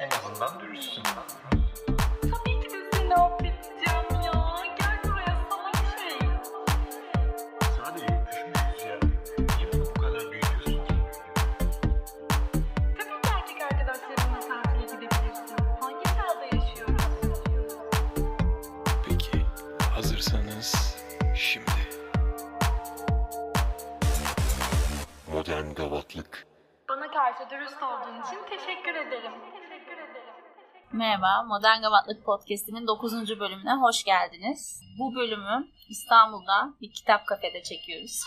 En azından dürüstsün. Tabii ki Merhaba, Modern Gavatlık Podcast'imin 9. bölümüne hoş geldiniz. Bu bölümü İstanbul'da bir kitap kafede çekiyoruz.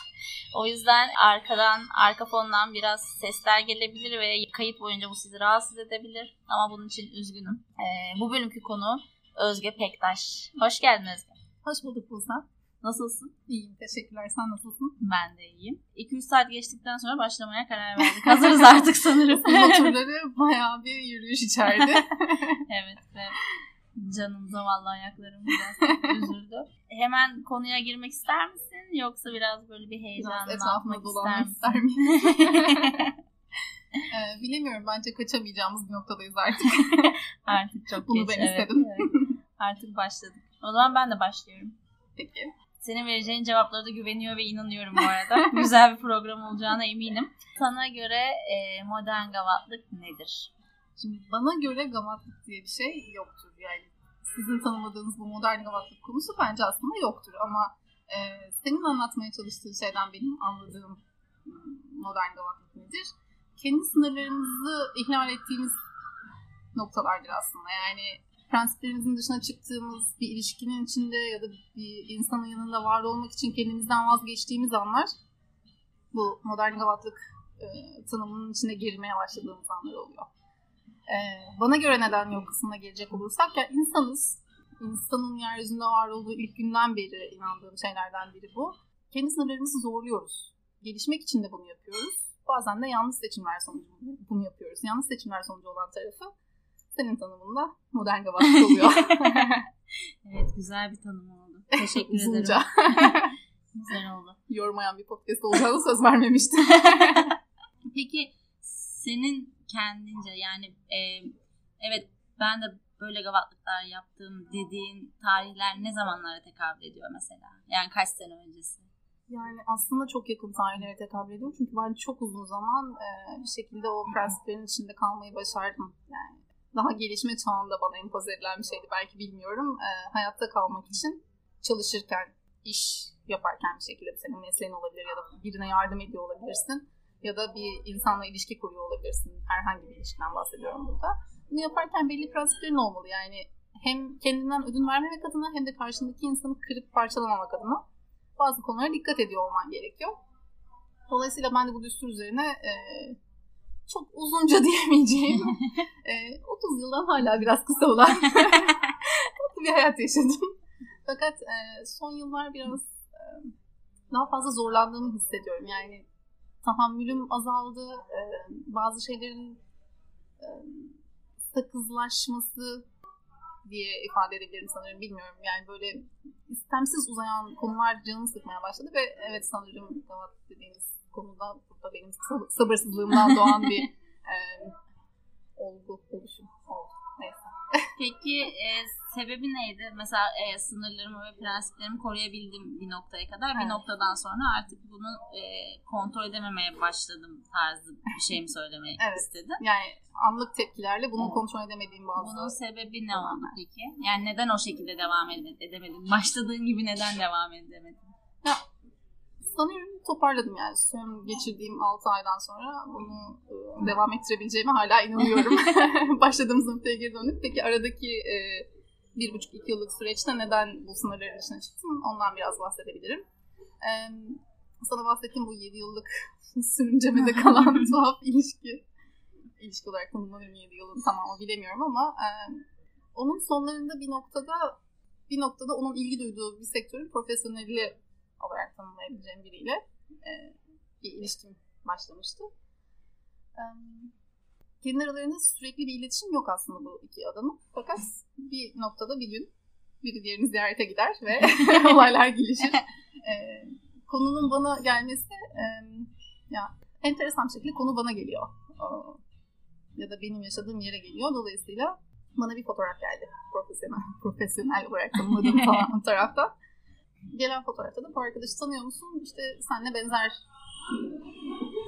O yüzden arkadan, arka fondan biraz sesler gelebilir ve kayıt boyunca bu sizi rahatsız edebilir. Ama bunun için üzgünüm. Ee, bu bölümkü konu Özge Pektaş. Hoş geldin Özge. Hoş bulduk Buzda. Nasılsın? İyiyim, teşekkürler. Sen nasılsın? Ben de iyiyim. 2-3 saat geçtikten sonra başlamaya karar verdik. Hazırız artık sanırım. Isınma turları bayağı bir yürüyüş içerdi. Evet ve canım zavallı ayaklarım biraz üzüldü. Hemen konuya girmek ister misin? Yoksa biraz böyle bir Biraz heyecanla etrafına atmak ister dolanmak misin? ister miyim? Ee, bilemiyorum. Bence kaçamayacağımız bir noktadayız artık. Artık çok Bunu geç. ben evet, istedim. evet. Artık başladık. O zaman ben de başlıyorum. Peki. Senin vereceğin cevaplara da güveniyor ve inanıyorum bu arada. Güzel bir program olacağına eminim. Sana göre e, modern gavatlık nedir? Şimdi bana göre gavatlık diye bir şey yoktur. Yani sizin tanımadığınız bu modern gavatlık konusu bence aslında yoktur. Ama e, senin anlatmaya çalıştığın şeyden benim anladığım hmm, modern gavatlık nedir? Kendi sınırlarınızı ihlal ettiğiniz noktalardır aslında. Yani prensiplerimizin dışına çıktığımız bir ilişkinin içinde ya da bir insanın yanında var olmak için kendimizden vazgeçtiğimiz anlar bu modern gavatlık e, tanımının içine girmeye başladığımız anlar oluyor. E, bana göre neden yok kısmına gelecek olursak ya insanız. İnsanın yeryüzünde var olduğu ilk günden beri inandığım şeylerden biri bu. Kendi sınırlarımızı zorluyoruz. Gelişmek için de bunu yapıyoruz. Bazen de yanlış seçimler sonucu bunu yapıyoruz. Yanlış seçimler sonucu olan tarafı senin tanımında modern gavatlık oluyor. Evet güzel bir tanım oldu. Teşekkür ederim. Güzel oldu. Yormayan bir podcast olacağını söz vermemiştim. Peki senin kendince yani e, evet ben de böyle gavatlıklar yaptım dediğin tarihler ne zamanlara tekabül ediyor mesela? Yani kaç sene öncesi? Yani aslında çok yakın tarihlere tekabül ediyor. Çünkü ben çok uzun zaman e, bir şekilde o prensiplerin içinde kalmayı başardım. Yani daha gelişme çağında bana empoze edilen bir şeydi belki bilmiyorum. E, hayatta kalmak için çalışırken, iş yaparken bir şekilde senin mesleğin olabilir ya da birine yardım ediyor olabilirsin. Ya da bir insanla ilişki kuruyor olabilirsin. Herhangi bir ilişkiden bahsediyorum burada. Bunu yaparken belli prensiplerin olmalı. Yani hem kendinden ödün vermemek adına hem de karşındaki insanı kırıp parçalamamak adına bazı konulara dikkat ediyor olman gerekiyor. Dolayısıyla ben de bu düstur üzerine e, çok uzunca diyemeyeceğim e, 30 yıldan hala biraz kısa olan tatlı bir hayat yaşadım. Fakat e, son yıllar biraz e, daha fazla zorlandığımı hissediyorum. Yani tahammülüm azaldı. E, bazı şeylerin e, sakızlaşması diye ifade edebilirim sanırım bilmiyorum. Yani böyle istemsiz uzayan konular canımı sıkmaya başladı ve evet sanırım gavat dediğimiz konuda burada benim sab- sabırsızlığımdan doğan bir e, olgu, oluşum oldu. Neyse. Peki e, sebebi neydi? Mesela e, sınırlarımı ve prensiplerimi koruyabildim bir noktaya kadar. Bir Evet. noktadan sonra artık bunu e, kontrol edememeye başladım tarzı bir şey mi söylemek Evet. istedin? Yani anlık tepkilerle bunu Evet. kontrol edemediğim bazı Bunun sebebi ne oldu peki? Yani neden o şekilde devam ede- edemedin? Başladığın gibi neden devam edemedin? Sanıyorum toparladım yani son geçirdiğim 6 aydan sonra bunu e, devam ettirebileceğime hala inanıyorum. Başladığımız noktaya geri döndük. Peki aradaki e, bir buçuk iki yıllık süreçte neden bu sınırların dışına çıktım ondan biraz bahsedebilirim. Sana bahsettiğim bu 7 yıllık sürüncemede kalan tuhaf ilişki. İlişki olarak tanımlanır mı 7 yılın tamamı bilemiyorum ama onun sonlarında bir noktada bir noktada onun ilgi duyduğu bir sektörün profesyoneli olarak tanımlayabileceğim biriyle e, bir ilişkim başlamıştı. E, kendi aralarında sürekli bir iletişim yok aslında bu iki adamın. Fakat bir noktada bir gün biri diğerini ziyarete gider ve olaylar gelişir. E, konunun bana gelmesi e, ya enteresan bir şekilde konu bana geliyor. O, ya da benim yaşadığım yere geliyor. Dolayısıyla bana bir fotoğraf geldi. Profesyonel, profesyonel olarak tanımladığım tarafta. Gelen fotoğrafta da bu arkadaşı tanıyor musun? İşte seninle benzer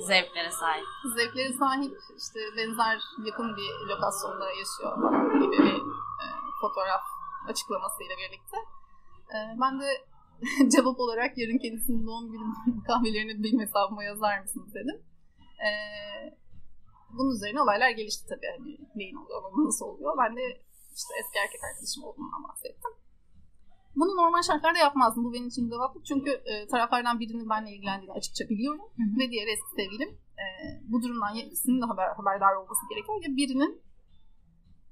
Zevklere sahip. zevkleri sahip, işte benzer yakın bir lokasyonda yaşıyor gibi bir e, fotoğraf açıklamasıyla birlikte. E, ben de cevap olarak yarın kendisinin doğum günü kahvelerini benim hesabıma yazar mısınız dedim. E, bunun üzerine olaylar gelişti tabii. Hani neyin oluyor, nasıl oluyor. Ben de işte eski erkek arkadaşım olduğundan bahsettim. Bunu normal şartlarda yapmazdım. Bu benim için cevaplık. Çünkü e, taraflardan birinin benimle ilgilendiğini açıkça biliyorum. Hı hı. Ve diğer eski sevgilim e, bu durumdan ya ikisinin de haber, haberdar olması gerekiyor ya birinin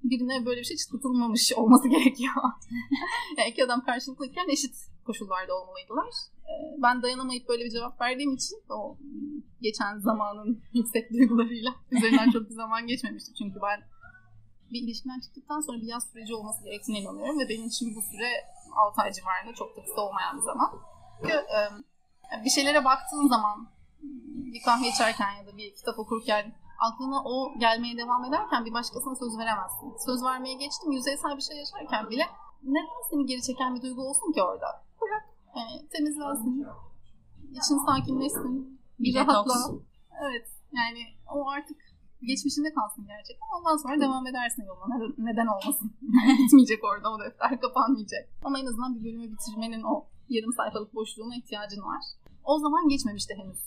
birine böyle bir şey çıtlatılmamış olması gerekiyor. yani iki adam karşılıklıyken eşit koşullarda olmalıydılar. E, ben dayanamayıp böyle bir cevap verdiğim için o geçen zamanın yüksek duygularıyla üzerinden çok bir zaman geçmemişti. Çünkü ben bir ilişkiden çıktıktan sonra bir yaz süreci olması gerektiğine inanıyorum ve benim için bu süre 6 ay civarında çok da kısa olmayan bir zaman. Çünkü e, bir şeylere baktığın zaman bir kahve içerken ya da bir kitap okurken aklına o gelmeye devam ederken bir başkasına söz veremezsin. Söz vermeye geçtim yüzeysel bir şey yaşarken bile neden seni geri çeken bir duygu olsun ki orada? Bırak yani temizlensin, için sakinleşsin, bir, Bir rahatla. detoks. Evet yani o artık geçmişinde kalsın gerçekten. Ondan sonra devam edersin yoluna. Neden, olmasın? Gitmeyecek orada o defter kapanmayacak. Ama en azından bir bölümü bitirmenin o yarım sayfalık boşluğuna ihtiyacın var. O zaman geçmemişti henüz.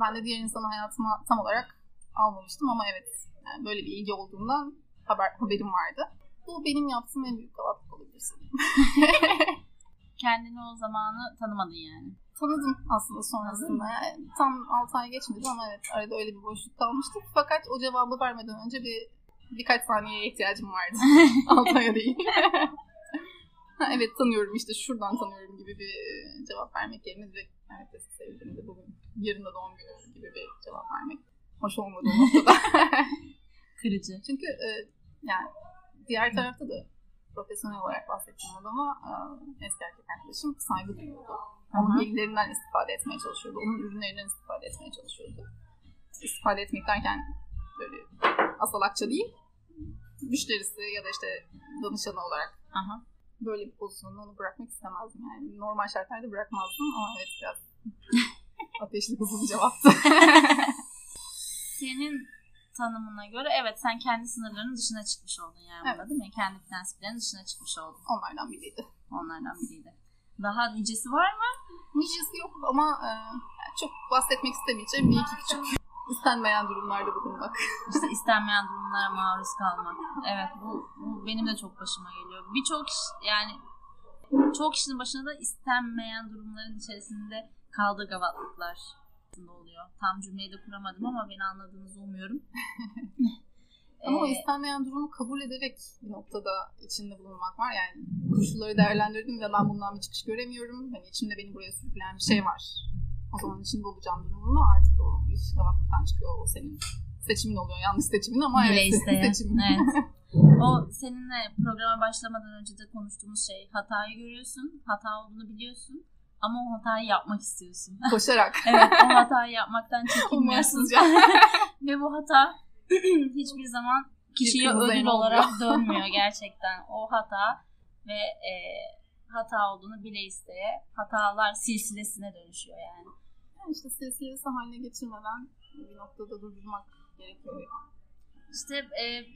Ben de diğer insanı hayatıma tam olarak almamıştım ama evet yani böyle bir ilgi olduğundan haber, haberim vardı. Bu benim yaptığım en büyük gavatlık olabilir sanırım. Kendini o zamanı tanımadın yani. Tanıdım aslında sonrasında. Yani tam 6 ay geçmedi ama evet arada öyle bir boşluk kalmıştı. Fakat o cevabı vermeden önce bir birkaç saniyeye ihtiyacım vardı. 6 aya değil. ha, evet tanıyorum işte şuradan tanıyorum gibi bir cevap vermek yerine direkt evet eski sevgilim de bugün yarın da doğum günü gibi bir cevap vermek hoş olmadı o noktada. Kırıcı. Çünkü e, yani diğer tarafta da profesyonel olarak bahsettiğim adama e, eski erkek arkadaşım saygı duyuyordu. Onun Aha. bilgilerinden istifade etmeye çalışıyordu. Onun ürünlerinden istifade etmeye çalışıyordu. İstifade etmek derken böyle asalakça değil. Müşterisi ya da işte danışanı olarak Aha. böyle bir pozisyonda onu bırakmak istemezdim. Yani normal şartlarda bırakmazdım ama evet biraz ateşli hızlı bir cevaptı. Senin tanımına göre evet sen kendi sınırlarının dışına çıkmış oldun yani burada Evet. değil mi? Kendi prensiplerinin dışına çıkmış oldun. Onlardan biriydi. Onlardan biriydi. Daha nicesi var mı? Nicesi yok ama e, çok bahsetmek istemeyeceğim bir iki küçük istenmeyen durumlarda bulunmak. İşte istenmeyen durumlara maruz kalmak. Evet bu, bu benim de çok başıma geliyor. Birçok yani çok kişinin başına da istenmeyen durumların içerisinde kaldığı gavatlıklar oluyor. Tam cümleyi de kuramadım ama beni anladığınızı umuyorum. Ama o Ee, istenmeyen durumu kabul ederek bir noktada içinde bulunmak var. Yani koşulları değerlendirdim ve ben bundan bir çıkış göremiyorum. Hani içimde beni buraya sürükleyen bir şey var. O zaman içinde olacağım durumunda artık o iş gavatlıktan çıkıyor. O senin seçimin oluyor. Yanlış seçimin ama evet seçimin. Evet. O seninle programa başlamadan önce de konuştuğumuz şey hatayı görüyorsun, hata olduğunu biliyorsun ama o hatayı yapmak istiyorsun. Koşarak. evet, o hatayı yapmaktan çekinmiyorsun. Ve bu hata hiçbir zaman kişiye ödül olarak dönmüyor gerçekten. O hata ve e, hata olduğunu bile isteye hatalar silsilesine dönüşüyor yani. Yani işte silsilesi haline getirmeden bir noktada durdurmak gerekiyor. İşte e,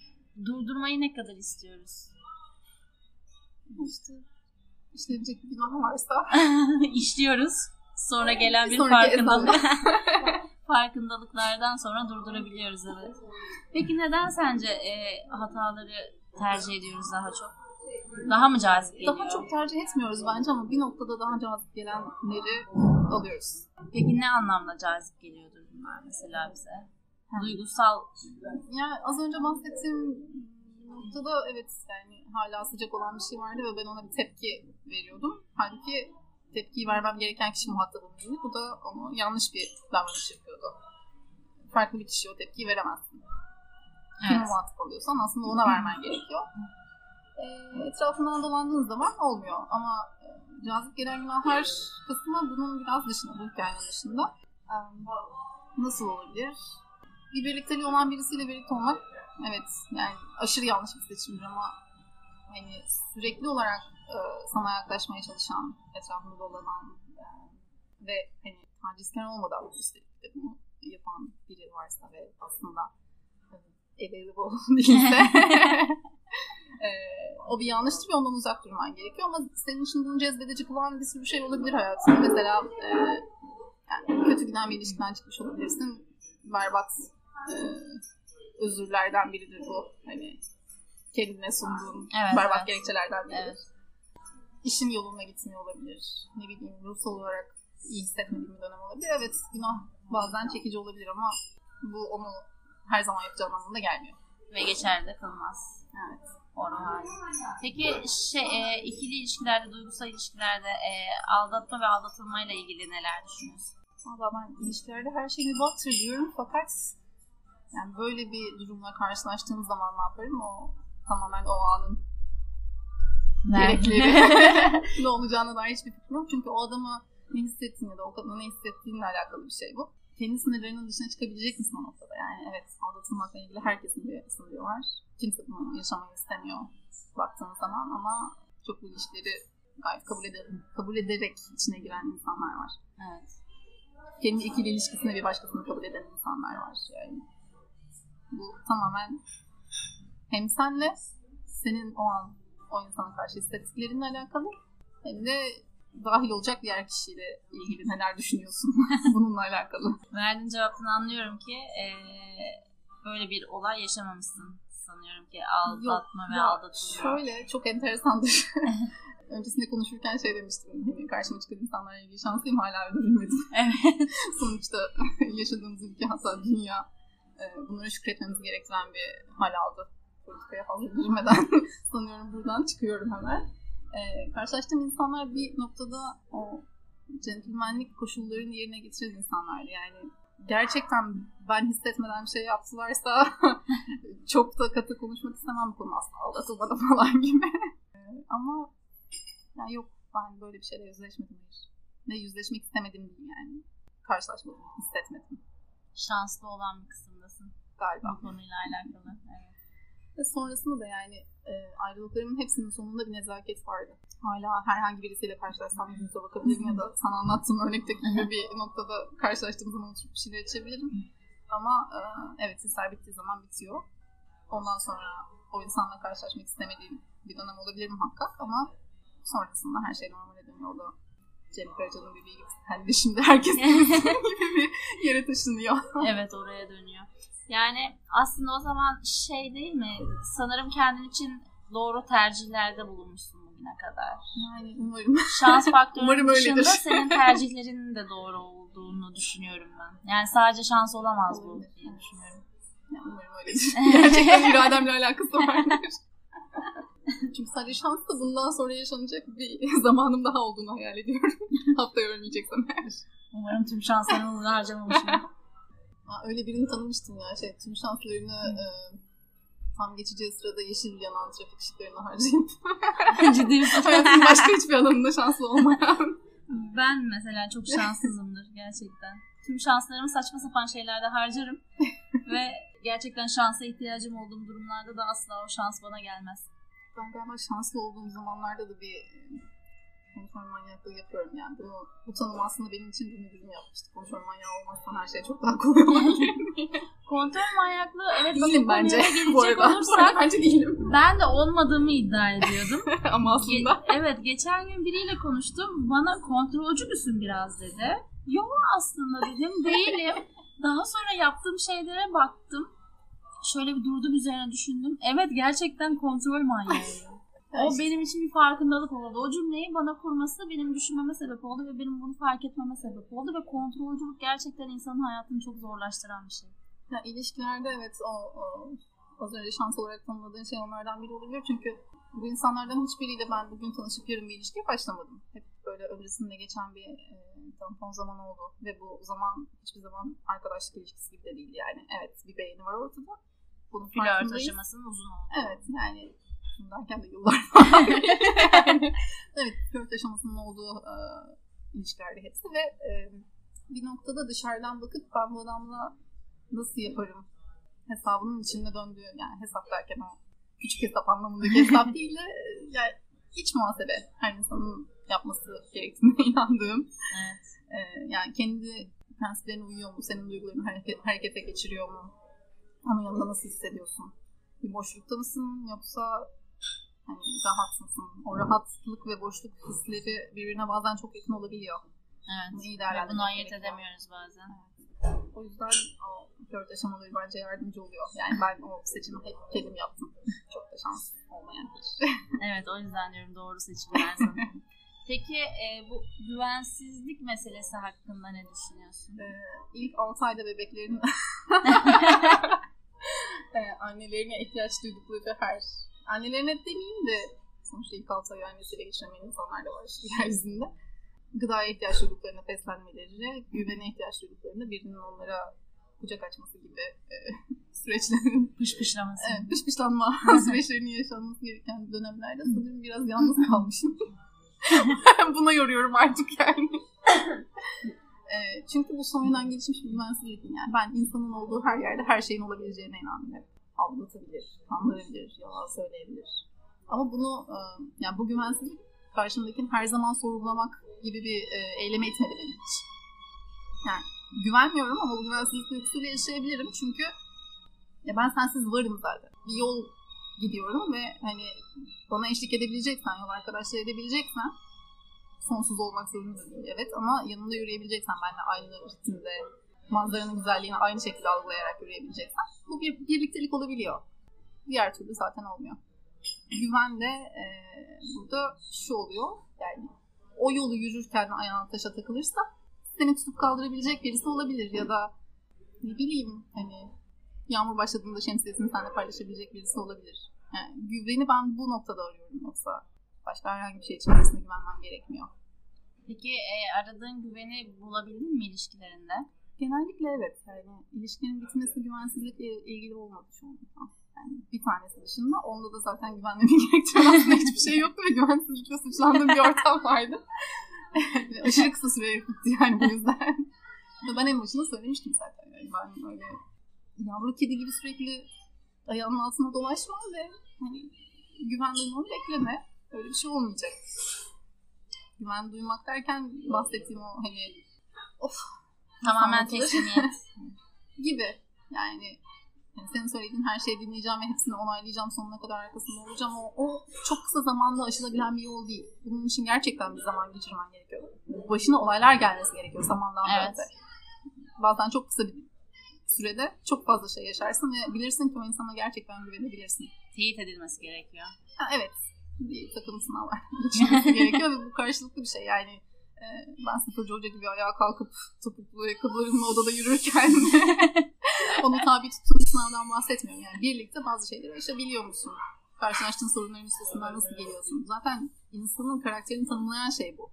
durdurmayı ne kadar istiyoruz? İşte işlenecek bir günah varsa İşliyoruz. Sonra gelen Bir farkındalık. farkındalıklardan sonra durdurabiliyoruz evet. Peki neden sence e, hataları tercih ediyoruz daha çok? Daha mı cazip geliyor? daha çok tercih etmiyoruz bence ama bir noktada daha cazip gelenleri alıyoruz. Peki ne anlamda cazip geliyordur bunlar mesela bize? Duygusal Yani az önce bahsettiğim noktada evet yani hala sıcak olan bir şey vardı ve ben ona bir tepki veriyordum. Halbuki tepkiyi vermem gereken kişi muhatabım değil. Bu da onu yanlış bir davranış yapıyordu. Farklı bir kişiye o tepkiyi veremezsin. Kime evet. muhatap oluyorsan aslında ona vermen gerekiyor. E, etrafından dolandığın zaman olmuyor. Ama e, cazip gelen günahlar kısmı bunun biraz dışında, bu hikayenin dışında. E, nasıl olabilir? Bir birlikteliği olan birisiyle birlikte olmak evet yani aşırı yanlış bir seçimdir ama hani sürekli olarak e, sana yaklaşmaya çalışan, etrafında dolanan e, ve hani tacizkar olmadan üstelik de bunu yapan biri varsa ve aslında e, available değilse e, o bir yanlıştır ve ondan uzak durman gerekiyor ama senin için bunu cezbedici kılan bir sürü şey olabilir hayatında. Mesela e, yani kötü giden bir ilişkiden çıkmış olabilirsin. Berbat e, özürlerden biridir bu. Hani kendine sunduğun Evet, berbat evet. gerekçelerden biridir. Evet. İşin yoluna gitmiyor olabilir. Ne bileyim ruhsal olarak iyi hissetmediğin bir dönem olabilir. Evet günah bazen çekici olabilir ama bu onu her zaman yapacağın anlamına gelmiyor. Ve geçerli de kılmaz. Evet. O ruh hali. Peki şey, e, ikili ilişkilerde, duygusal ilişkilerde e, aldatma ve aldatılmayla ilgili neler düşünüyorsun? Valla ben ilişkilerde her şeyi baktır diyorum fakat yani böyle bir durumla karşılaştığım zaman ne yaparım? O tamamen o anın gerekleri ne olacağına dair hiçbir fikrim yok. Çünkü o adamı ne hissettiğin ya da o kadına ne hissettiğinle alakalı bir şey bu. Kendi sınırlarının dışına çıkabilecek misin o noktada? Yani evet aldatılmakla ilgili herkesin bir sınırı var. Kimse bunu yaşamayı istemiyor baktığın zaman ama çok ilişkileri gayet kabul, eder, kabul ederek içine giren insanlar var. evet. Kendi ikili ilişkisine bir başkasını kabul eden insanlar var. Yani bu tamamen hem senle senin o an o insana karşı hissettiklerinle alakalı hem de dahil olacak diğer kişiyle ilgili neler düşünüyorsun bununla alakalı. Verdiğin cevaptan anlıyorum ki e, böyle bir olay yaşamamışsın sanıyorum ki aldatma ve ya aldatılma. Şöyle çok enteresandır. Öncesinde konuşurken şey demiştim. Hani karşıma çıkan insanlarla ilgili şanslıyım hala öldürülmedim. Evet. Sonuçta yaşadığımız ülke hatta dünya bunlara şükretmemiz gerektiren bir hal aldı. Politikaya fazla girmeden sanıyorum buradan çıkıyorum hemen. E, karşılaştığım insanlar bir noktada o centilmenlik koşullarını yerine getiren insanlardı. Yani gerçekten ben hissetmeden bir şey yaptılarsa çok da katı konuşmak istemem bu konu asla aldatılmadı falan gibi. E, ama yani yok ben böyle bir şeyle yüzleşmedim hayır. Ve yüzleşmek istemedim değil yani. Karşılaşmadım, hissetmedim Şanslı olan bir kısımdasın galiba. bu konuyla alakalı. Evet. Ve sonrasında da yani e, ayrılıklarımın hepsinin sonunda bir nezaket vardı. Hala herhangi birisiyle karşılaşsam yüzüne bakabilirim ya da sana anlattığım örnekteki gibi bir noktada karşılaştığım zaman oturup bir şeyler içebilirim. Ama e, evet hisler bittiği zaman bitiyor. Ondan sonra o insanla karşılaşmak istemediğim bir dönem olabilir muhakkak ama sonrasında her şey normale dönüyor. O da Cem Karaca'nın dediği gibi sen de şimdi herkes gibi bir yere taşınıyor. evet oraya dönüyor. Yani aslında o zaman şey değil mi? Sanırım kendin için doğru tercihlerde bulunmuşsun bugüne kadar. Yani umarım. Şans faktörünün öyledir. dışında senin tercihlerinin de doğru olduğunu düşünüyorum ben. Yani sadece şans olamaz bu diye düşünüyorum. Ya umarım öyledir. Gerçekten irademle alakası vardır. Çünkü sadece şans da bundan sonra yaşanacak bir zamanım daha olduğunu hayal ediyorum. Haftaya ölmeyeceksem eğer. Umarım tüm şanslarımı harcamamışım. Ha, öyle birini tanımıştım ya. Şey, tüm şanslarını e, tam geçeceği sırada yeşil yanan trafik ışıklarına harcayıp Ciddi misin? hayatımın başka hiçbir alanında şanslı olmayan. Ben mesela çok şanssızımdır gerçekten. Tüm şanslarımı saçma sapan şeylerde harcarım. Ve gerçekten şansa ihtiyacım olduğum durumlarda da asla o şans bana gelmez. Ben galiba şanslı olduğum zamanlarda da bir kontrol manyaklığı yapıyorum yani. Bunu, bu tanım aslında benim için bir müdürüm yapmıştı. Kontrol manyağı olmazsan her şey çok daha kolay olabilir. Kontrol manyaklığı evet Değilim konuya bence. Bu arada. Olursak bence değilim. ben de olmadığımı iddia ediyordum. Ama Ge- aslında. evet geçen gün biriyle konuştum. Bana kontrolcü müsün biraz dedi. Yok aslında dedim değilim. Daha sonra yaptığım şeylere baktım. Şöyle bir durdum üzerine düşündüm. Evet gerçekten kontrol manyağıyım. O benim için bir farkındalık oldu. O cümleyi bana kurması benim düşünmeme sebep oldu ve benim bunu fark etmeme sebep oldu ve kontrolcülük gerçekten insanın hayatını çok zorlaştıran bir şey. Ya ilişkilerde evet o, o az önce şans olarak tanımladığın şey onlardan biri olabilir. Çünkü bu insanlardan hiçbiriyle ben bugün tanışıp yarın bir ilişkiye başlamadım. Hep böyle öncesinde geçen bir e, tampon zaman oldu. Ve bu zaman hiçbir zaman arkadaşlık ilişkisi gibi de değil yani. Evet bir beğeni var ortada. Bunun Flört aşamasının uzun oldu. Evet yani bunlarken de yıllar yani, evet flört aşamasının olduğu e, ilişkilerde hepsi ve e, bir noktada dışarıdan bakıp ben bu adamla nasıl yaparım hesabının içinde döndüğü yani hesap derken o küçük hesap anlamındaki hesap değil de yani iç muhasebe her insanın yapması gerektiğine inandığım. Evet. Ee, yani kendi prensiplerine uyuyor mu? Senin duygularını hareket, harekete geçiriyor mu? Onun yanında nasıl hissediyorsun? Bir boşlukta mısın yoksa hani rahat mısın? O rahatlık ve boşluk hisleri birbirine bazen çok yakın olabiliyor. Evet. Bunu iyi değerlendirmek bunu ayırt edemiyoruz bazen. O yüzden o flört aşamaları bence yardımcı oluyor. Yani ben o seçimi hep kendim yaptım. Çok da şans olmayan bir iş. Evet o yüzden diyorum doğru seçimler sanırım. Peki e, bu güvensizlik meselesi hakkında ne düşünüyorsun? Ee, ilk 6 ayda bebeklerin e, annelerine ihtiyaç duydukları her annelerine demeyeyim de sonuçta ilk 6 ay annesiyle geçiremeyen insanlar da var yeryüzünde. Gıdaya ihtiyaç duyduklarına beslenmeleri, güvene ihtiyaç duyduklarında birinin onlara kucak açması gibi e, süreçlerin Pış pışlaması. evet, pışpışlanma süreçlerinin yaşanması gereken dönemlerde sanırım biraz yalnız kalmışım. Buna yoruyorum artık yani. E, çünkü bu sonradan gelişmiş bir güvensizlik. Yani ben insanın olduğu her yerde her şeyin olabileceğine inanıyorum. Aldatabilir, kandırabilir, yalan söyleyebilir. Ama bunu, e, yani bu güvensizlik karşımdakini her zaman sorgulamak gibi bir e, eyleme itmedi beni hiç. Yani güvenmiyorum ama bu güvensizlik duygusuyla yaşayabilirim çünkü ya ben sensiz varım zaten. Bir yol gidiyorum ve hani bana eşlik edebileceksen, yol arkadaşlığı edebileceksen sonsuz olmak zorunda değil evet ama yanında yürüyebileceksen benimle aynı ritimde manzaranın güzelliğini aynı şekilde algılayarak yürüyebileceksen bu bir birliktelik olabiliyor. Diğer türlü zaten olmuyor. Güven de e, burada şu oluyor yani o yolu yürürken ayağına taşa takılırsa seni tutup kaldırabilecek birisi olabilir ya da ne bileyim hani yağmur başladığında şemsiyesini seninle paylaşabilecek birisi olabilir. Yani güveni ben bu noktada arıyorum yoksa başka herhangi bir şey için birisine güvenmem gerekmiyor. Peki e, aradığın güveni bulabildin mi ilişkilerinde? Genellikle evet. Yani ilişkinin bitmesi güvensizlikle ilgili olmadı anda. Yani bir tanesi dışında. Onda da zaten güvenmemi gerektiren aslında hiçbir şey yoktu ve güvensizlikle suçlandığım bir ortam vardı. Aşırı kısa süreye bitti yani bu yüzden. Ben en başında söylemiştim zaten. Yani ben öyle yavru kedi gibi sürekli ayağının altında dolaşma ve hani güven duymamı bekleme. Öyle bir şey olmayacak. Güven duymak derken bahsettiğim o hani of Tamamen teslimiyet. gibi. Yani, yani senin söylediğin her şeyi dinleyeceğim ve hepsini onaylayacağım sonuna kadar arkasında olacağım. O, o çok kısa zamanda aşılabilen bir yol değil. Bunun için gerçekten bir zaman geçirmen gerekiyor. Başına olaylar gelmesi gerekiyor zamandan Evet. önce. Bazen çok kısa bir sürede çok fazla şey yaşarsın ve bilirsin ki o insana gerçekten güvenebilirsin. Teyit edilmesi gerekiyor. Ha, evet. Bir takım sınavlar geçirmesi gerekiyor ve bu karşılıklı bir şey. Yani ben sıfırcı hoca gibi ayağa kalkıp topuklu ayakkabılarımla odada yürürken onu tabi tuttuğum sınavdan bahsetmiyorum. Yani birlikte bazı şeyleri aşabiliyor musun? Karşılaştığın sorunların üstesinden nasıl geliyorsun? Zaten insanın karakterini tanımlayan şey bu.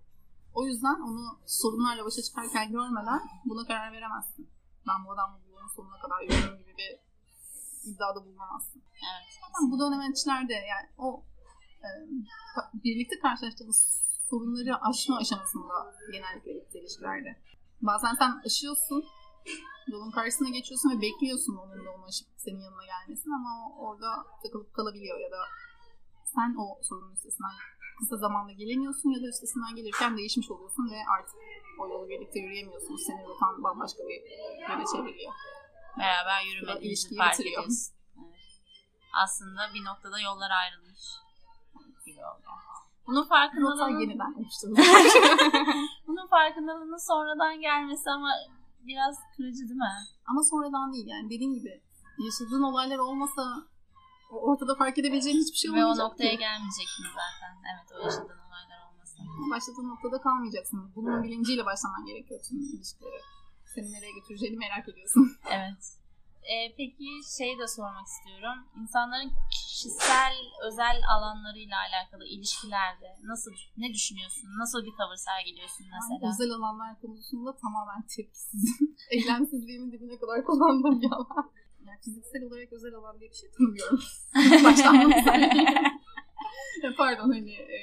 O yüzden onu sorunlarla başa çıkarken görmeden buna karar veremezsin. Ben bu adamla bu yolun sonuna kadar yürürüm gibi bir iddiada bulunamazsın. Evet. Zaten bu dönemeçlerde yani o e, birlikte karşılaştığımız sorunları aşma aşamasında genellikle ilişkilerde. Bazen sen aşıyorsun, yolun karşısına geçiyorsun ve bekliyorsun onun da onu aşıp senin yanına gelmesini ama o orada takılıp kalabiliyor ya da sen o sorunun üstesinden kısa zamanda gelemiyorsun ya da üstesinden gelirken değişmiş oluyorsun ve artık o yolu birlikte yürüyemiyorsunuz. Seni rotan bambaşka bir yöne çeviriyor. Beraber ilişkiyi fark bitiriyor. ediyoruz. Evet. Aslında bir noktada yollar ayrılmış gibi oldu. Bunun farkındalığının, yeniden oluşturulur. bunun farkındalığının sonradan gelmesi ama biraz kırıcı değil mi? Ama sonradan değil yani dediğim gibi yaşadığın olaylar olmasa ortada fark edebileceğin hiçbir şey Ve o olmayacak noktaya gelmeyecektin zaten. Evet o yaşadığın olaylar olmasa. Başladığın noktada kalmayacaksın. Bunun bilinciyle başlaman gerekiyor tüm ilişkileri. Seni nereye götüreceğini merak ediyorsun. Evet. Ee, peki şey de sormak istiyorum. İnsanların kişisel, özel alanlarıyla alakalı ilişkilerde nasıl ne düşünüyorsun? Nasıl bir tavır sergiliyorsun mesela? özel alanlar konusunda tamamen tepkisizim. Eylemsizliğimin dibine kadar kullandığım bir alan. Yani fiziksel olarak özel alan diye bir şey tanımıyorum. Baştan Pardon hani e,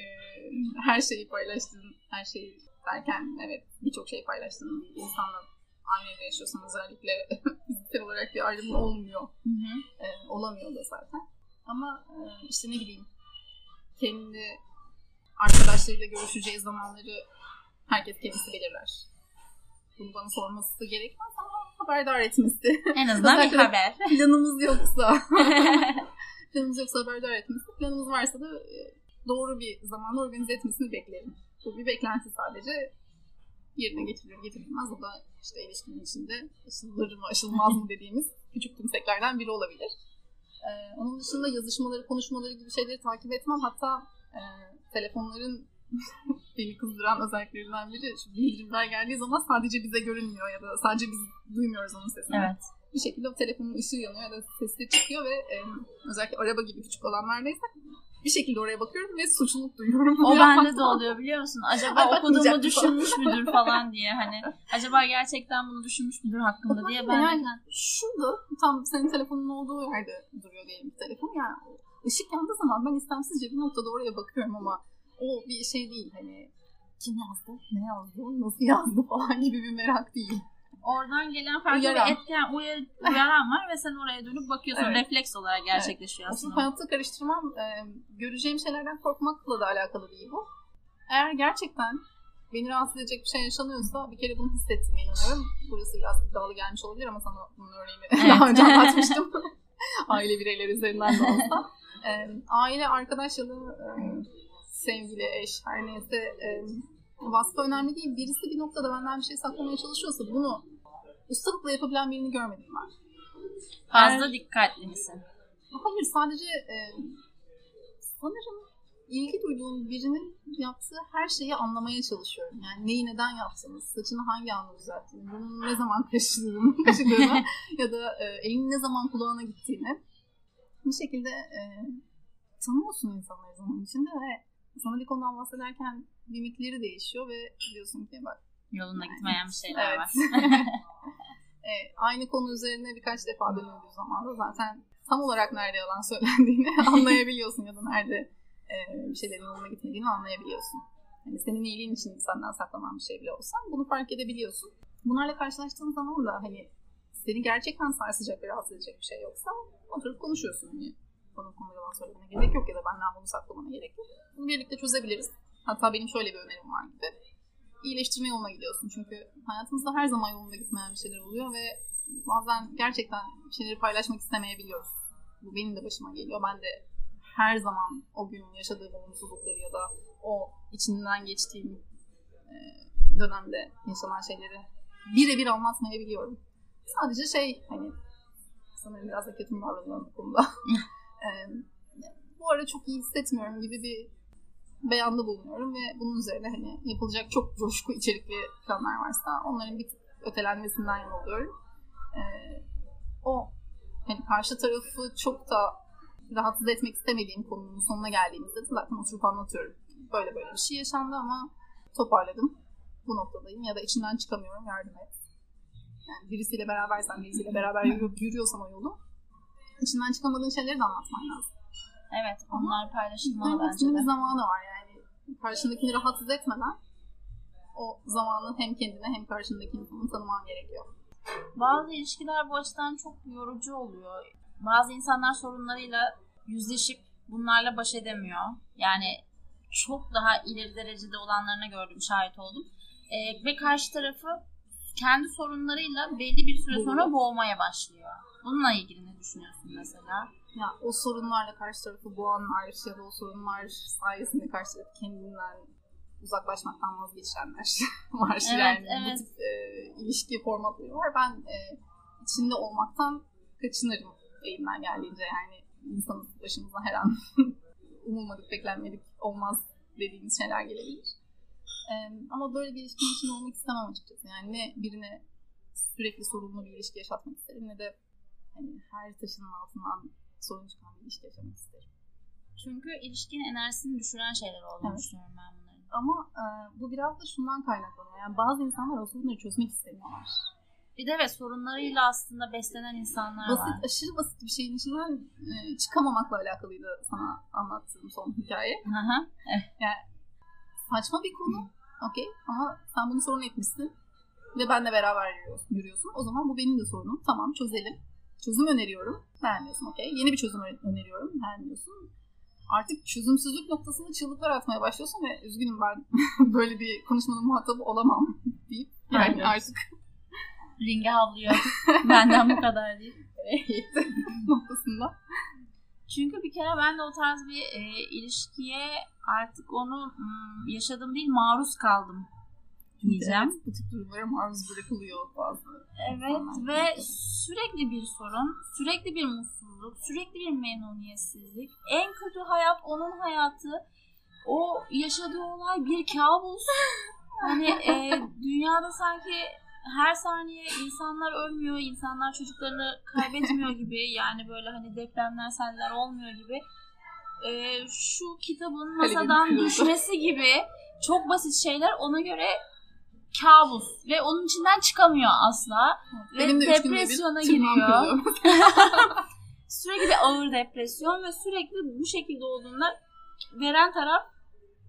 her şeyi paylaştığın, her şeyi derken evet birçok şey paylaştığın bir insanla aynı evde yaşıyorsan özellikle fiziksel olarak bir ayrım olmuyor. Hı hı. E, olamıyor da zaten. Ama e, işte ne bileyim kendi arkadaşlarıyla görüşeceği zamanları herkes kendisi belirler. Bunu bana sorması gerekmez ama haberdar etmesi. En azından bir haber. Planımız yoksa planımız yoksa haberdar etmesi. Planımız varsa da e, doğru bir zamanda organize etmesini beklerim. Bu bir beklenti sadece. Yerine getirilir getirilmez. O da işte ilişkinin içinde aşılır mı aşılmaz mı dediğimiz küçük tümseklerden biri olabilir. Ee, onun dışında yazışmaları, konuşmaları gibi şeyleri takip etmem. Hatta e, telefonların beni kızdıran özelliklerinden biri şu bildirimler geldiği zaman sadece bize görünmüyor ya da sadece biz duymuyoruz onun sesini evet. bir şekilde o telefonun ışığı yanıyor ya da sesi çıkıyor ve e, özellikle araba gibi küçük olanlardaysa bir şekilde oraya bakıyorum ve suçluluk duyuyorum. O bende de oluyor biliyor musun? Acaba Ay, okuduğumu düşünmüş müdür falan diye hani. Acaba gerçekten bunu düşünmüş müdür hakkında diye ben yani, de şurada tam senin telefonun olduğu yerde duruyor diyelim telefon. Yani ışık yandığı zaman ben istemsizce bir noktada oraya bakıyorum ama o bir şey değil hani kim yazdı, ne yazdı, nasıl yazdı falan gibi bir merak değil. Oradan gelen farklı Uyaran. bir etken uyar, uyaran var ve sen oraya dönüp bakıyorsun. Evet. Refleks olarak gerçekleşiyor Aslında aslında. hayatta karıştırmam e, göreceğim şeylerden korkmakla da alakalı değil bu. Eğer gerçekten beni rahatsız edecek bir şey yaşanıyorsa bir kere bunu hissettiğime inanıyorum. Burası biraz iddialı gelmiş olabilir ama sana bunun örneğini Evet. daha önce anlatmıştım. aile bireyleri üzerinden de olsa. E, aile, arkadaş ya da e, sevgili, eş her neyse e, vasfı önemli değil. Birisi bir noktada benden bir şey saklamaya çalışıyorsa bunu ustalıkla yapabilen birini görmedim ben. Fazla dikkatli misin? Hayır sadece e, sanırım ilgi duyduğum birinin yaptığı her şeyi anlamaya çalışıyorum. Yani neyi neden yaptığını, saçını hangi anda düzelttiğini, bunu ne zaman kaşıdığını, kaşıdığını ya da e, elinin ne zaman kulağına gittiğini bir şekilde e, tanıyorsun insanları zaman içinde ve sana bir konudan bahsederken mimikleri değişiyor ve diyorsun ki bak Yolunda gitmeyen bir şeyler Evet. var. e, aynı konu üzerine birkaç defa dönüldüğü zaman da zaten tam olarak nerede yalan söylendiğini anlayabiliyorsun ya da nerede e, bir şeylerin yoluna gitmediğini anlayabiliyorsun. Yani senin iyiliğin için senden saklanan bir şey bile olsa bunu fark edebiliyorsun. Bunlarla karşılaştığın zaman da hani seni gerçekten sarsacak ve rahatsız edecek bir şey yoksa oturup konuşuyorsun. Hani bana konu yalan söylemene gerek yok ya da benden bunu saklamana gerek yok. Bunu birlikte çözebiliriz. Hatta benim şöyle bir önerim var gibi iyileştirme yoluna gidiyorsun. Çünkü hayatımızda her zaman yolunda gitmeyen bir şeyler oluyor ve bazen gerçekten şeyleri paylaşmak istemeyebiliyoruz. Bu benim de başıma geliyor. Ben de her zaman o gün yaşadığım olumsuzlukları ya da o içinden geçtiğim e, dönemde yaşanan şeyleri birebir anlatmayabiliyorum. Sadece şey hani sanırım biraz da kötü davranıyorum bu konuda. Bu ara çok iyi hissetmiyorum gibi bir beyanda bulunuyorum ve bunun üzerine hani yapılacak çok coşku içerikli planlar varsa onların bir ötelenmesinden yana oluyorum. Ee, o hani karşı tarafı çok da rahatsız etmek istemediğim konunun sonuna geldiğimizde de zaten oturup anlatıyorum. Böyle böyle bir şey yaşandı ama toparladım. Bu noktadayım ya da içinden çıkamıyorum yardım et. Yani birisiyle berabersen, birisiyle beraber yürü- yürüyorsan o yolu içinden çıkamadığın şeyleri de anlatman lazım. Evet onlar paylaşılmalı bence de. zamanı var yani. Karşındakini rahatsız etmeden o zamanı hem kendine hem karşındaki insanı tanıman gerekiyor. Bazı ilişkiler bu açıdan çok yorucu oluyor. Bazı insanlar sorunlarıyla yüzleşip bunlarla baş edemiyor. Yani çok daha ileri derecede olanlarına gördüm, şahit oldum. Ee, ve karşı tarafı kendi sorunlarıyla belli bir süre sonra boğmaya başlıyor. Bununla ilgili ne düşünüyorsun mesela? Ya o sorunlarla karşı tarafı boğanlar ya da o sorunlar sayesinde karşı tarafı kendinden uzaklaşmaktan vazgeçenler var. Evet, yani evet. bu tip e, ilişki formatları var. Ben e, içinde olmaktan kaçınırım elimden geldiğince yani insanın başımıza her an umulmadık, beklenmedik olmaz dediğimiz şeyler gelebilir. E, ama böyle bir ilişkinin içinde olmak istemem açıkçası. Yani ne birine sürekli sorunlu bir ilişki yaşatmak isterim ne de hani her taşının altından sorun çıkan bir ilişki yaşamak isterim. Çünkü ilişkinin enerjisini düşüren şeyler olduğunu Evet. düşünüyorum ben bunların. Ama e, bu biraz da şundan kaynaklanıyor. Yani bazı insanlar o sorunları çözmek istemiyorlar. Bir de evet sorunlarıyla aslında beslenen insanlar Basit, var. aşırı basit bir şeyin içinden e, çıkamamakla alakalıydı sana anlattığım son hikaye. Hı hı. Saçma bir konu. Okey. Ama sen bunu sorun etmişsin. ve benle beraber yürüyorsun. O zaman bu benim de sorunum. Tamam çözelim. Çözüm öneriyorum. Beğenmiyorsun okey. Yeni bir çözüm öneriyorum. Beğenmiyorsun. Artık çözümsüzlük noktasında çığlıklar atmaya başlıyorsun ve üzgünüm ben böyle bir konuşmanın muhatabı olamam deyip yani Aynen. artık Ringe havlıyor. Benden bu kadar değil. yetti noktasında. Çünkü bir kere ben de o tarz bir e, ilişkiye artık onu mm, yaşadım değil maruz kaldım diyeceğim. Evet, bu tip durumlara maruz bırakılıyor bazı. Evet insanlar. ve sürekli bir sorun, sürekli bir mutsuzluk, sürekli bir memnuniyetsizlik. En kötü hayat onun hayatı. O yaşadığı olay bir kabus. Hani e, dünyada sanki her saniye insanlar ölmüyor, insanlar çocuklarını kaybetmiyor gibi. Yani böyle hani depremler, seller olmuyor gibi. E, şu kitabın masadan düşmesi gibi çok basit şeyler ona göre kabus ve onun içinden çıkamıyor asla. Ve Benim de günde bir depresyona giriyor. Sürekli bir ağır depresyon ve sürekli bu şekilde olduğunda veren taraf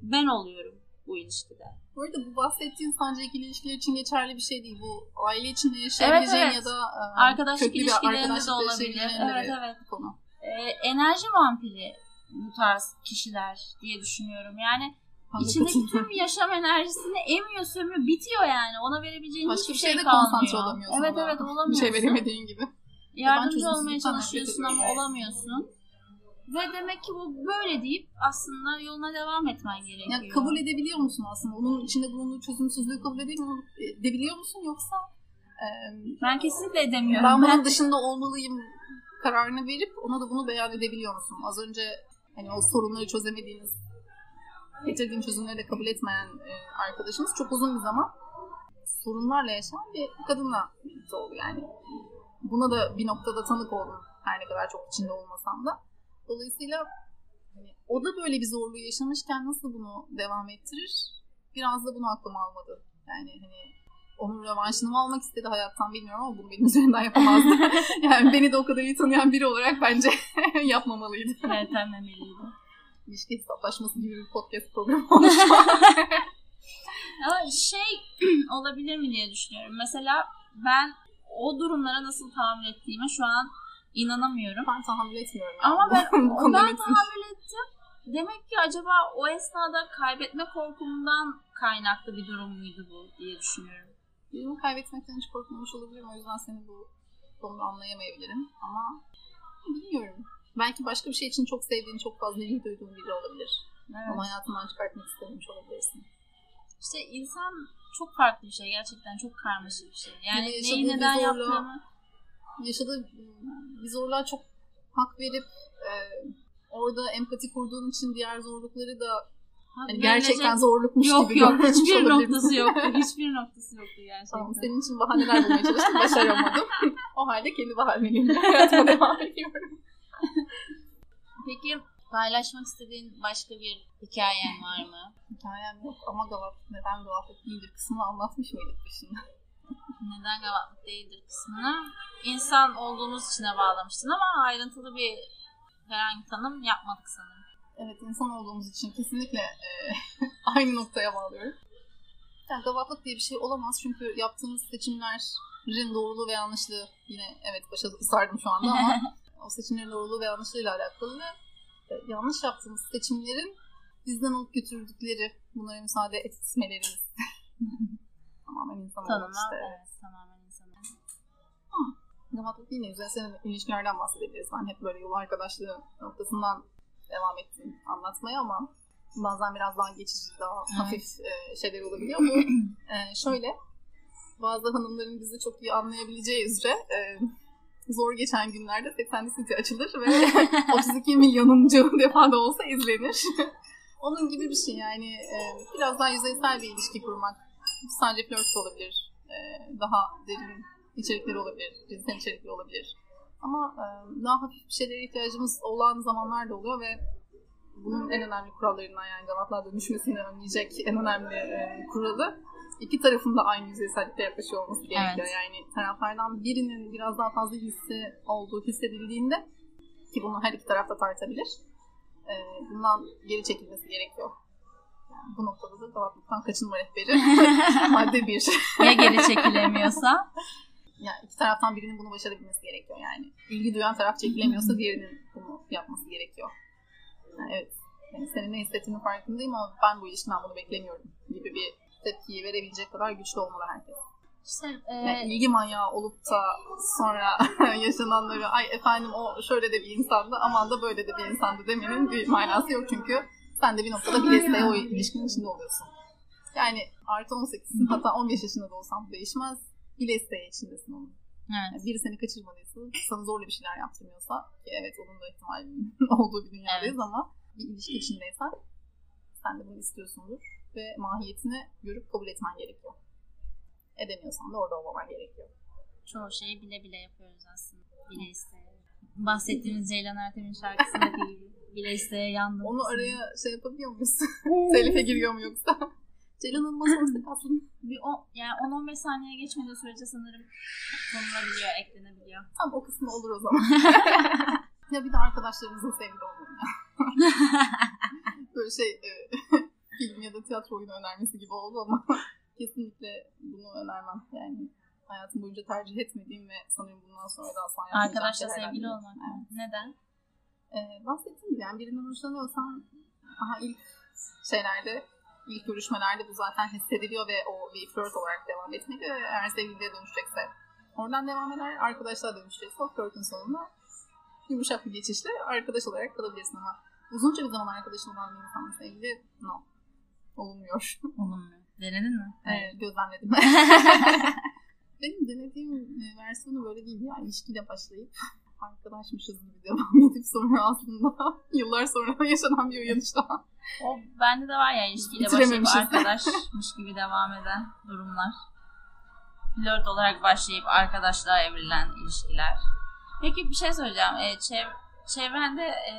ben oluyorum bu ilişkide. Bu arada bu bahsettiğin sadece ikili ilişkiler için geçerli bir şey değil. Bu aile içinde yaşayabileceğin Evet, evet. ya da e, Arkadaşlık ilişkilerinde de olabilir. de Evet evet. konu. Ee, enerji vampiri bu tarz kişiler diye düşünüyorum. Yani de içindeki tüm yaşam enerjisini emiyor, sömüyor, bitiyor yani. Ona verebileceğin Başka hiçbir bir şey şeyde kalmıyor. konsantre olamıyorsun Evet evet Bir olamıyorsun. şey veremediğin gibi. Yardımcı olmaya çalışıyorsun ama olamıyorsun. Ve demek ki bu böyle deyip aslında yoluna devam etmen gerekiyor. Ya kabul edebiliyor musun aslında? Onun içinde bulunduğu çözümsüzlüğü kabul edebiliyor, edebiliyor musun yoksa e, Ben kesinlikle edemiyorum. ben bunun dışında olmalıyım kararını verip ona da bunu beyan edebiliyor musun? Az önce hani o sorunları çözemediğiniz getirdiğin çözümleri de kabul etmeyen e, arkadaşımız çok uzun bir zaman sorunlarla yaşayan bir kadınla birlikte oldu yani. Buna da bir noktada tanık oldum her ne kadar çok içinde olmasam da. Dolayısıyla hani o da böyle bir zorluğu yaşamışken nasıl bunu devam ettirir? Biraz da bunu aklıma almadı. Yani hani onun rövanşını mı almak istedi hayattan bilmiyorum ama bunu benim üzerinden yapamazdı. yani beni de o kadar iyi tanıyan biri olarak bence yapmamalıydı. Evet emmeliydi. İlişki hesaplaşması gibi bir podcast programı olmuş. Ama şey olabilir mi diye düşünüyorum. Mesela ben o durumlara nasıl tahammül ettiğime şu an inanamıyorum. ben tahammül etmiyorum. yani Ama ben, ben tahammül ettim. Demek ki acaba o esnada kaybetme korkumdan kaynaklı bir durum muydu bu diye düşünüyorum. Birini kaybetmekten hiç korkmamış olabilirim. O yüzden seni bu konuda anlayamayabilirim. Ama bilmiyorum. Belki başka bir şey için çok sevdiğin, çok fazla ilgi duyduğun biri olabilir. Evet. Ama hayatından çıkartmak istememiş olabilirsin. İşte insan çok farklı bir şey. Gerçekten çok karmaşık bir şey. Yani Yani neyi neden zorluğa- yaptığımı Yaşadığı bir zorluğa çok hak verip e, orada empati kurduğun için diğer zorlukları da hani verilecek- gerçekten zorlukmuş yok gibi yok hiçbir noktası yoktu. Hiçbir noktası yoktu gerçekten. Tamam, senin için bahaneler bulmaya çalıştım, başaramadım. o halde kendi bahanelerimle hayatıma devam ediyorum. Peki paylaşmak istediğin başka bir hikayen var mı? Hikayem yok ama Gavat neden Gavatlık değildir kısmını anlatmış mıydık başında? Neden gavatlık değildir kısmını insan olduğumuz içine bağlamıştın ama ayrıntılı bir herhangi tanım yapmadık sanırım. Evet insan olduğumuz için kesinlikle e, aynı noktaya bağlıyorum. Yani gavatlık diye bir şey olamaz çünkü yaptığımız seçimlerin doğruluğu ve yanlışlığı yine evet başa sardım şu anda ama o seçimlerin doğruluğu ve yanlışlığıyla alakalı e, yanlış yaptığımız seçimlerin bizden alıp götürdükleri bunlara müsaade etmelerimiz. Tamamen insan Tanımı işte. evet tamamen insanın. Gavatlık değil de güzel senin ilişkilerden bahsedebiliriz. Ben hep böyle yol arkadaşlığı noktasından devam ettim anlatmaya ama bazen biraz daha geçici, daha Evet. hafif e, şeyler olabiliyor. Bu e, şöyle, bazı hanımların bizi çok iyi anlayabileceği üzere e, zor geçen günlerde 80 City açılır ve 32 milyonuncu defada olsa izlenir. Onun gibi bir şey yani e, biraz daha yüzeysel bir ilişki kurmak. Sadece flört olabilir. E, daha derin içerikleri olabilir, cinsel içerikli olabilir. Ama e, daha hafif bir şeylere ihtiyacımız olan zamanlar da oluyor ve bunun en önemli kurallarından yani gavatlar dönüşmesini önleyecek en önemli e, kuralı iki tarafın da aynı yüzeysellikte yaklaşıyor olması gerekiyor. Evet. Yani taraflardan birinin biraz daha fazla hissi olduğu hissedildiğinde ki bunu her iki taraf da tartabilir. e, bundan geri çekilmesi gerekiyor. Yani bu noktada da gavatlıktan kaçınma rehberi madde bir. ya geri çekilemiyorsa? Yani iki taraftan birinin bunu başarabilmesi gerekiyor yani. ilgi duyan taraf çekilemiyorsa diğerinin bunu yapması gerekiyor. Yani evet. Yani senin ne hissettiğinin farkındayım ama ben bu ilişkiden bunu beklemiyorum gibi bir tepkiyi verebilecek kadar güçlü olmalı herkes. İşte, e, Yani ilgi manyağı olup da sonra yaşananları ay efendim o şöyle de bir insandı aman da böyle de bir insandı demenin bir manası yok çünkü sen de bir noktada bir desteğe o ilişkinin içinde oluyorsun. Yani artı 18'sin hatta 15 yaşında da olsan bu değişmez. Bir desteğe içindesin onun. evet. Yani biri seni kaçırmadıysa, sana zorla bir şeyler yaptırmıyorsa ki evet onun da ihtimalinin olduğu bir dünyadayız ama bir ilişki içindeysen sen de bunu istiyorsundur ve mahiyetini görüp kabul etmen gerekiyor. Edemiyorsan da orada olmaman gerekiyor. Çoğu şeyi bile bile yapıyoruz aslında. Bile isteye. Bahsettiğimiz Ceylan Ertem'in şarkısındaki gibi. Bile isteye yandım. Onu araya şey yapabiliyor muyuz? Telife giriyor mu yoksa? Ceylan Hanım'a sorsak aslında. Bir o, yani 10-15 saniye geçmediği sürece sanırım konulabiliyor, eklenebiliyor. Tam o kısmı olur o zaman. ya bir de arkadaşlarımızın sevgili olmalı. Böyle şey e, film ya da tiyatro oyunu önermesi gibi oldu ama kesinlikle bunu önermem. Yani hayatım boyunca tercih etmediğim ve sanırım bundan sonra da asla yapmayacağım Arkadaşla sevgili olmak. mı? Neden? Ee, bahsettiğim gibi yani birinden hoşlanıyorsan aha ilk şeylerde ilk görüşmelerde bu zaten hissediliyor ve o bir flört olarak devam etmeli eğer sevgiliye dönüşecekse oradan devam eder. Arkadaşlığa dönüşecekse o flörtün sonunda yumuşak bir geçişle arkadaş olarak kalabilirsin ama uzunca bir zaman arkadaşın olan bir insanla sevgili no. Olmuyor. Olumlu. Denedin mi? Evet, gözlemledim. Benim denediğim e, versiyonu böyle değil ya. İlişkiyle başlayıp arkadaşmışız gibi devam edip sonra aslında yıllar sonra yaşanan bir uyanış daha. O bende de var ya ilişkiyle başlayıp arkadaşmış gibi devam eden durumlar. Flört olarak başlayıp arkadaşlığa evrilen ilişkiler. Peki bir şey söyleyeceğim. Ee, çev çevrende e,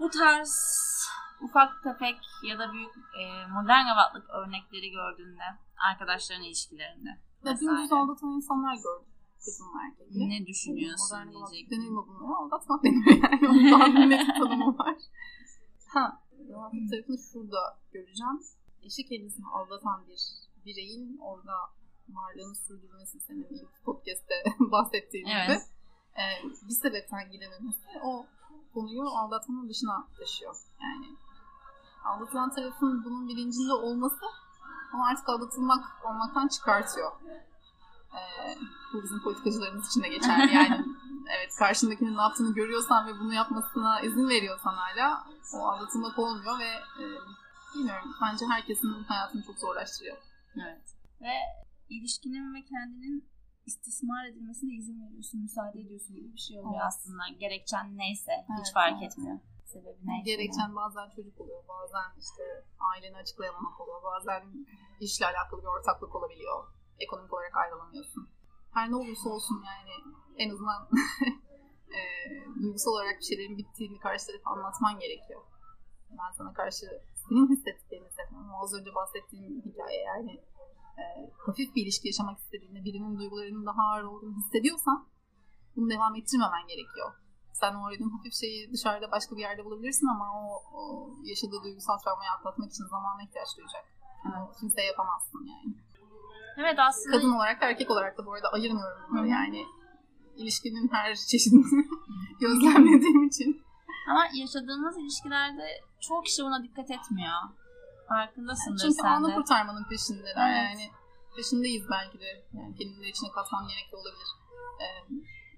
bu tarz ufak tefek ya da büyük e, modern gavatlık örnekleri gördüğünde arkadaşların ilişkilerinde Ya dümdüz vesaire. aldatan insanlar gördüm. Kızın ve erkekle. Ne düşünüyorsun Modern diyecek. denir mi bunlara? Aldatmak deniyor yani. Bir net tanımı var. Ha, bir tarafını şurada göreceğim. Eşi kendisini aldatan bir bireyin orada varlığını sürdürmesi senin ilk podcast'te bahsettiğin Evet. gibi. e, bir sebepten gidememesi o konuyu aldatmanın dışına taşıyor. Yani aldatılan tarafın bunun bilincinde olması onu artık aldatılmak olmaktan çıkartıyor. Ee, bu bizim politikacılarımız için de geçerli. Yani evet karşındakinin ne yaptığını görüyorsan ve bunu yapmasına izin veriyorsan hala o aldatılmak olmuyor ve e, bilmiyorum bence herkesin hayatını çok zorlaştırıyor. Evet. Ve ilişkinin ve kendinin istismar edilmesine izin veriyorsun, müsaade ediyorsun gibi bir şey oluyor Evet. aslında. Gerekçen neyse hiç Evet, fark evet. etmiyor. Sebebi neyse. Gerekçen bazen çocuk oluyor, bazen işte aileni açıklayamamak oluyor, bazen işle alakalı bir ortaklık olabiliyor. Ekonomik olarak ayrılamıyorsun. Her ne olursa olsun yani en azından e, duygusal olarak bir şeylerin bittiğini karşı tarafa anlatman gerekiyor. Ben sana karşı senin hissettiklerini hissetmem. Az önce bahsettiğim hikaye yani e, hafif bir ilişki yaşamak istediğinde birinin duygularının daha ağır olduğunu hissediyorsan bunu devam ettirmemen gerekiyor. Sen o aradığın hafif şeyi dışarıda başka bir yerde bulabilirsin ama o, o yaşadığı duygusal travmayı atlatmak için zamana ihtiyaç duyacak. Yani kimseye yapamazsın yani. Evet aslında Kadın olarak da erkek olarak da bu arada ayırmıyorum bunları yani. ilişkinin her çeşidini gözlemlediğim için. ama yaşadığımız ilişkilerde çoğu kişi buna dikkat etmiyor. Farkındasındır Çünkü sen anı de. kurtarmanın peşindeler Evet. yani. Peşindeyiz belki de. Yani kendini de içine katmam gerekiyor olabilir. Ee,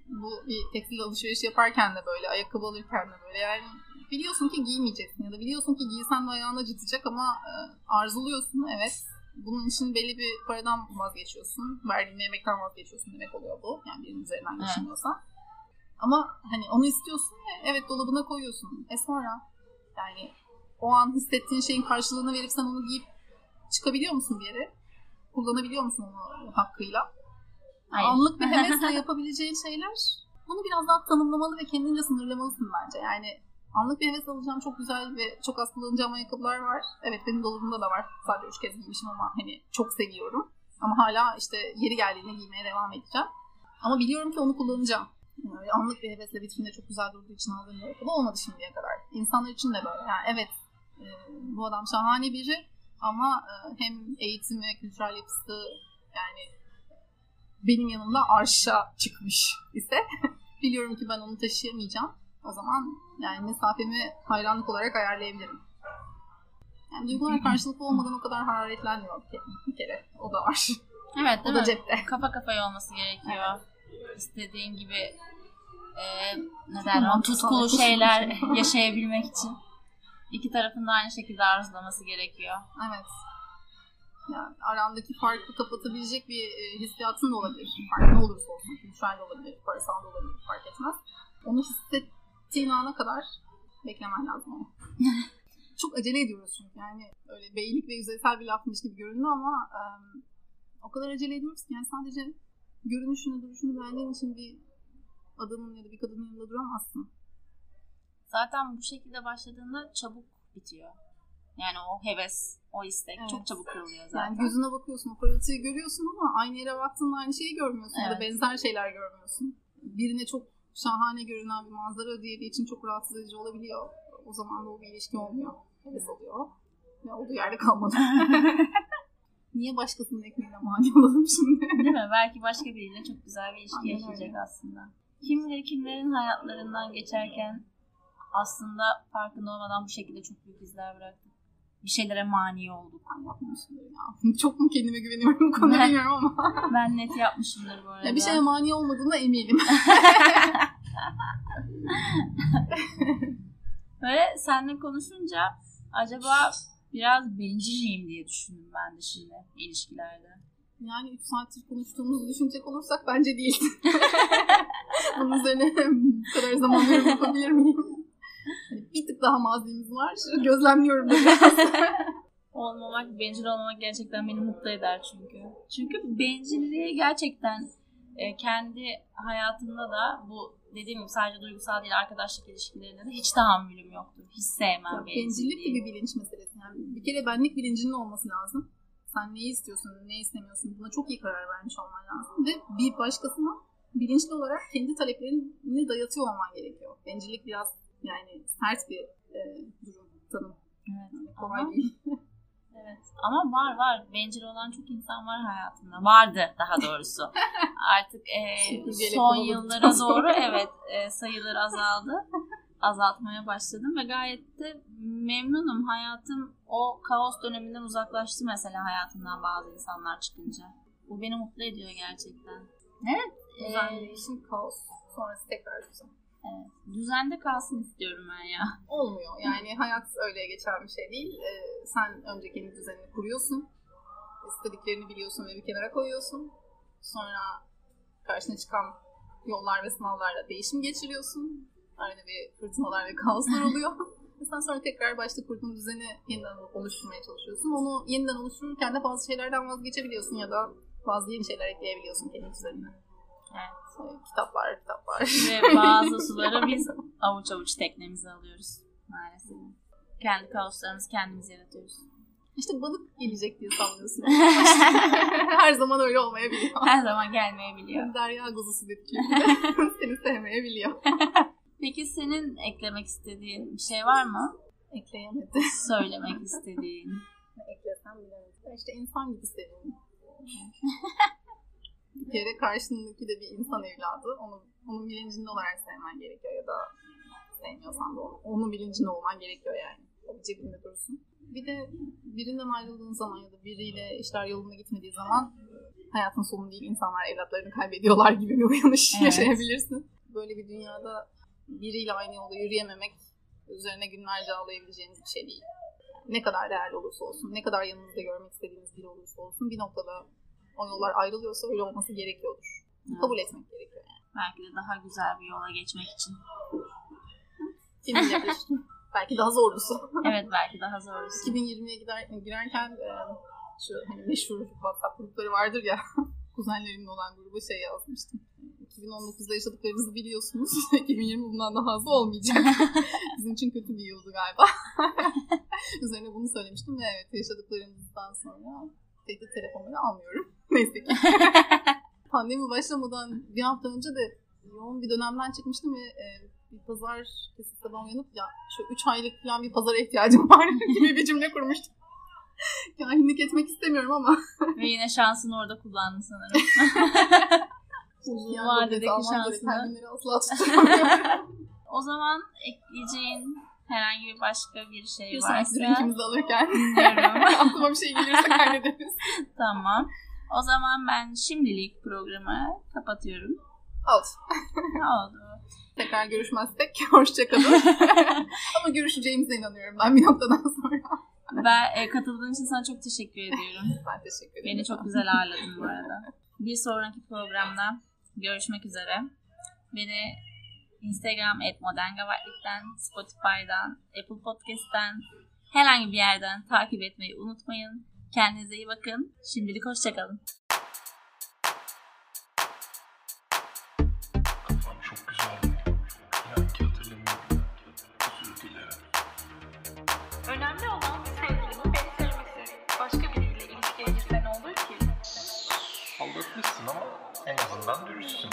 bu bir tekstil alışverişi yaparken de böyle, ayakkabı alırken de böyle. Yani biliyorsun ki giymeyeceksin ya da biliyorsun ki giysen de ayağına acıtacak ama e, arzuluyorsun evet. Bunun için belli bir paradan vazgeçiyorsun. Verdiğin emekten vazgeçiyorsun demek oluyor bu. Yani birinin üzerinden Evet. geçiniyorsa. Ama hani onu istiyorsun ve evet dolabına koyuyorsun. E sonra yani o an hissettiğin şeyin karşılığını verip sen onu giyip çıkabiliyor musun bir yere? Kullanabiliyor musun onu hakkıyla? Hayır. Anlık bir hevesle yapabileceğin şeyler bunu biraz daha tanımlamalı ve kendince sınırlamalısın bence. Yani anlık bir heves alacağım çok güzel ve çok az kullanacağım ayakkabılar var. Evet benim dolabımda da var. Sadece üç kez giymişim ama hani çok seviyorum. Ama hala işte yeri geldiğinde giymeye devam edeceğim. Ama biliyorum ki onu kullanacağım. Yani anlık bir hevesle vitrinde çok güzel durduğu için aldığım bir ayakkabı olmadı şimdiye kadar. İnsanlar için de böyle. Yani evet E, bu adam şahane biri ama e, hem eğitimi, kültürel yapısı yani benim yanımda arşa çıkmış ise biliyorum ki ben onu taşıyamayacağım. O zaman yani mesafemi hayranlık olarak ayarlayabilirim. Yani duygular karşılıklı olmadan o kadar hararetlenmiyor bir kere. O da var. Evet O değil da mi? cepte. Kafa kafaya olması gerekiyor. İstediğin gibi e, ne derler tutkulu şeyler yaşayabilmek için. İki tarafın da aynı şekilde arzulaması gerekiyor. Evet. Yani arandaki farkı kapatabilecek bir e, hissiyatın da olabilir. Fark ne olursa olsun. Kültürel de olabilir, parasal da olabilir. Fark etmez. Onu hissettiğin ana kadar beklemen lazım ama. Çok acele ediyoruz çünkü. Yani öyle beylik ve yüzeysel bir lafmış gibi göründü ama e, o kadar acele ediyoruz ki yani sadece görünüşünü, duruşunu beğendiğin için bir adamın ya da bir kadının yanında duramazsın. Zaten bu şekilde başladığında çabuk bitiyor. Yani o heves, o istek Evet. çok çabuk kırılıyor zaten. Yani gözüne bakıyorsun, o parıltıyı görüyorsun ama aynı yere baktığında aynı şeyi görmüyorsun ya da Evet. benzer şeyler görmüyorsun. Birine çok şahane görünen bir manzara diğeri için çok rahatsız edici olabiliyor. O zaman da o bir ilişki olmuyor. Heves oluyor. Ve olduğu yerde kalmadı. Niye başkasının ekmeğine mani olalım şimdi? Değil mi? Belki başka biriyle çok güzel bir ilişki Aynen yaşayacak öyle. aslında. Kim bilir kimlerin hayatlarından geçerken aslında farkında olmadan bu şekilde çok büyük izler bıraktık. Bir şeylere mani olduk. Ben yapmışımdır ya. Çok mu kendime güveniyorum Ben- bilmiyorum ama. Ben net yapmışımdır bu arada. ya bir şeye mani olmadığına eminim. Böyle seninle konuşunca acaba biraz bencil miyim diye düşündüm ben de şimdi ilişkilerde. Yani 3 saattir konuştuğumuzu düşünecek olursak bence değil. Bunun üzerine bu kadar zaman yorum yapabilir miyim? Bir tık daha mazimiz var. Gözlemliyorum. Olmamak, bencil olmamak gerçekten beni mutlu eder çünkü. Çünkü bencilliği gerçekten e, kendi hayatımda da bu dediğim gibi sadece duygusal değil arkadaşlık ilişkilerinde de hiç tahammülüm yoktur. Hiç sevmem Ya bencillik de bir bilinç meselesi. Yani bir kere benlik bilincinin olması lazım. Sen neyi istiyorsun, neyi istemiyorsun buna çok iyi karar vermiş olman lazım. Ve bir başkasına bilinçli olarak kendi taleplerini dayatıyor olman gerekiyor. Bencillik biraz yani sert bir e, durum, tanım. Evet. Kolay Ama- değil. Evet. Ama var var. Bencil olan çok insan var hayatımda. Vardı daha doğrusu. Artık e, son yıllara doğru evet e, sayıları azaldı. Azaltmaya başladım ve gayet de memnunum. Hayatım o kaos döneminden uzaklaştı mesela hayatımdan bazı insanlar çıkınca. Bu beni mutlu ediyor gerçekten. Evet. e, Düzen değişim, kaos. Sonrası tekrar düzen. Evet. Düzende kalsın istiyorum ben ya. olmuyor. Yani hayat öyle geçen bir şey değil. Ee, sen önce kendi düzenini kuruyorsun. İstediklerini biliyorsun ve bir kenara koyuyorsun. Sonra karşına çıkan yollar ve sınavlarla değişim geçiriyorsun. Arada bir fırtınalar ve kaoslar oluyor. Sen sonra tekrar başta kurduğun düzeni yeniden oluşturmaya çalışıyorsun. Onu yeniden oluştururken de bazı şeylerden vazgeçebiliyorsun ya da bazı yeni şeyler ekleyebiliyorsun kendi düzenine. Evet. Ee, kitaplar, kitaplar. Ve bazı suları biz avuç avuç teknemize alıyoruz maalesef. Kendi kaoslarımızı kendimiz yaratıyoruz. İşte balık gelecek diye sallıyorsun. Her zaman öyle olmayabiliyor. Her zaman gelmeyebiliyor. Derya kuzusu dedik Seni sevmeyebiliyor. Peki senin eklemek istediğin bir şey var mı? Ekleyemedi. Söylemek istediğin. Eklesem bilemedim. İşte insan gibi seviyorum. Bir kere karşındaki de bir insan evladı. Onu, onun bilincinde olarak sevmen gerekiyor ya da sevmiyorsan da onu, onun bilincinde olman gerekiyor yani. O cebinde dursun. Bir de birinden ayrıldığın zaman ya da biriyle işler yolunda gitmediği zaman hayatın sonu değil insanlar evlatlarını kaybediyorlar gibi bir uyanış Evet. yaşayabilirsin. Böyle bir dünyada biriyle aynı yolda yürüyememek üzerine günlerce ağlayabileceğiniz bir şey değil. Ne kadar değerli olursa olsun, ne kadar yanınızda görmek istediğiniz biri olursa olsun bir noktada o yollar ayrılıyorsa öyle olması gerekiyordur. Evet. Kabul etmek gerekiyor yani. Belki de daha güzel bir yola geçmek için. Kim. Belki daha zorlusu. Evet belki daha zorlusu. 2020'ye gider, girerken e, şu hani meşhur WhatsApp grupları vardır ya kuzenlerimle olan gruba şey yazmıştım. 2019'da yaşadıklarınızı biliyorsunuz. 2020 bundan daha hızlı olmayacak. Bizim için kötü bir yıldı galiba. Üzerine bunu söylemiştim ve evet yaşadıklarımızdan sonra tehdit telefonları almıyorum. Neyse ki. Pandemi başlamadan bir hafta önce de yoğun bir dönemden çıkmıştım ve e, bir pazar sabah uyanıp ya şu 3 aylık falan bir pazara ihtiyacım var gibi bir cümle kurmuştum. Kahinlik etmek istemiyorum ama Ve yine şansını orada kullandın sanırım. Uzun yani vadedeki şansını. asla. O zaman ekleyeceğin herhangi bir başka bir şey sonraki varsa drinkimizi alırken aklıma bir şey gelirse kaydederiz. tamam. O zaman ben şimdilik programı kapatıyorum. Oldu. Oldu? Tekrar görüşmezsek hoşçakalın. Ama görüşeceğimize inanıyorum ben bir noktadan sonra. Ben e, katıldığın için sana çok teşekkür ediyorum. Ben teşekkür ederim. Beni çok güzel ağırladın bu arada. Bir sonraki programda görüşmek üzere. Beni Instagram @moderngavatlik'ten, Spotify'dan, Apple Podcast'ten herhangi bir yerden takip etmeyi unutmayın. Kendinize iyi bakın. Şimdilik hoşçakalın. Kafam çok güzeldi. İnan ki hatırlamıyorum. Özür dilerim. Önemli olan sevgilinin beni sevmesi. Başka biriyle ilişkiye girse ne olur ki? Aldatmışsın ama en azından dürüstsün.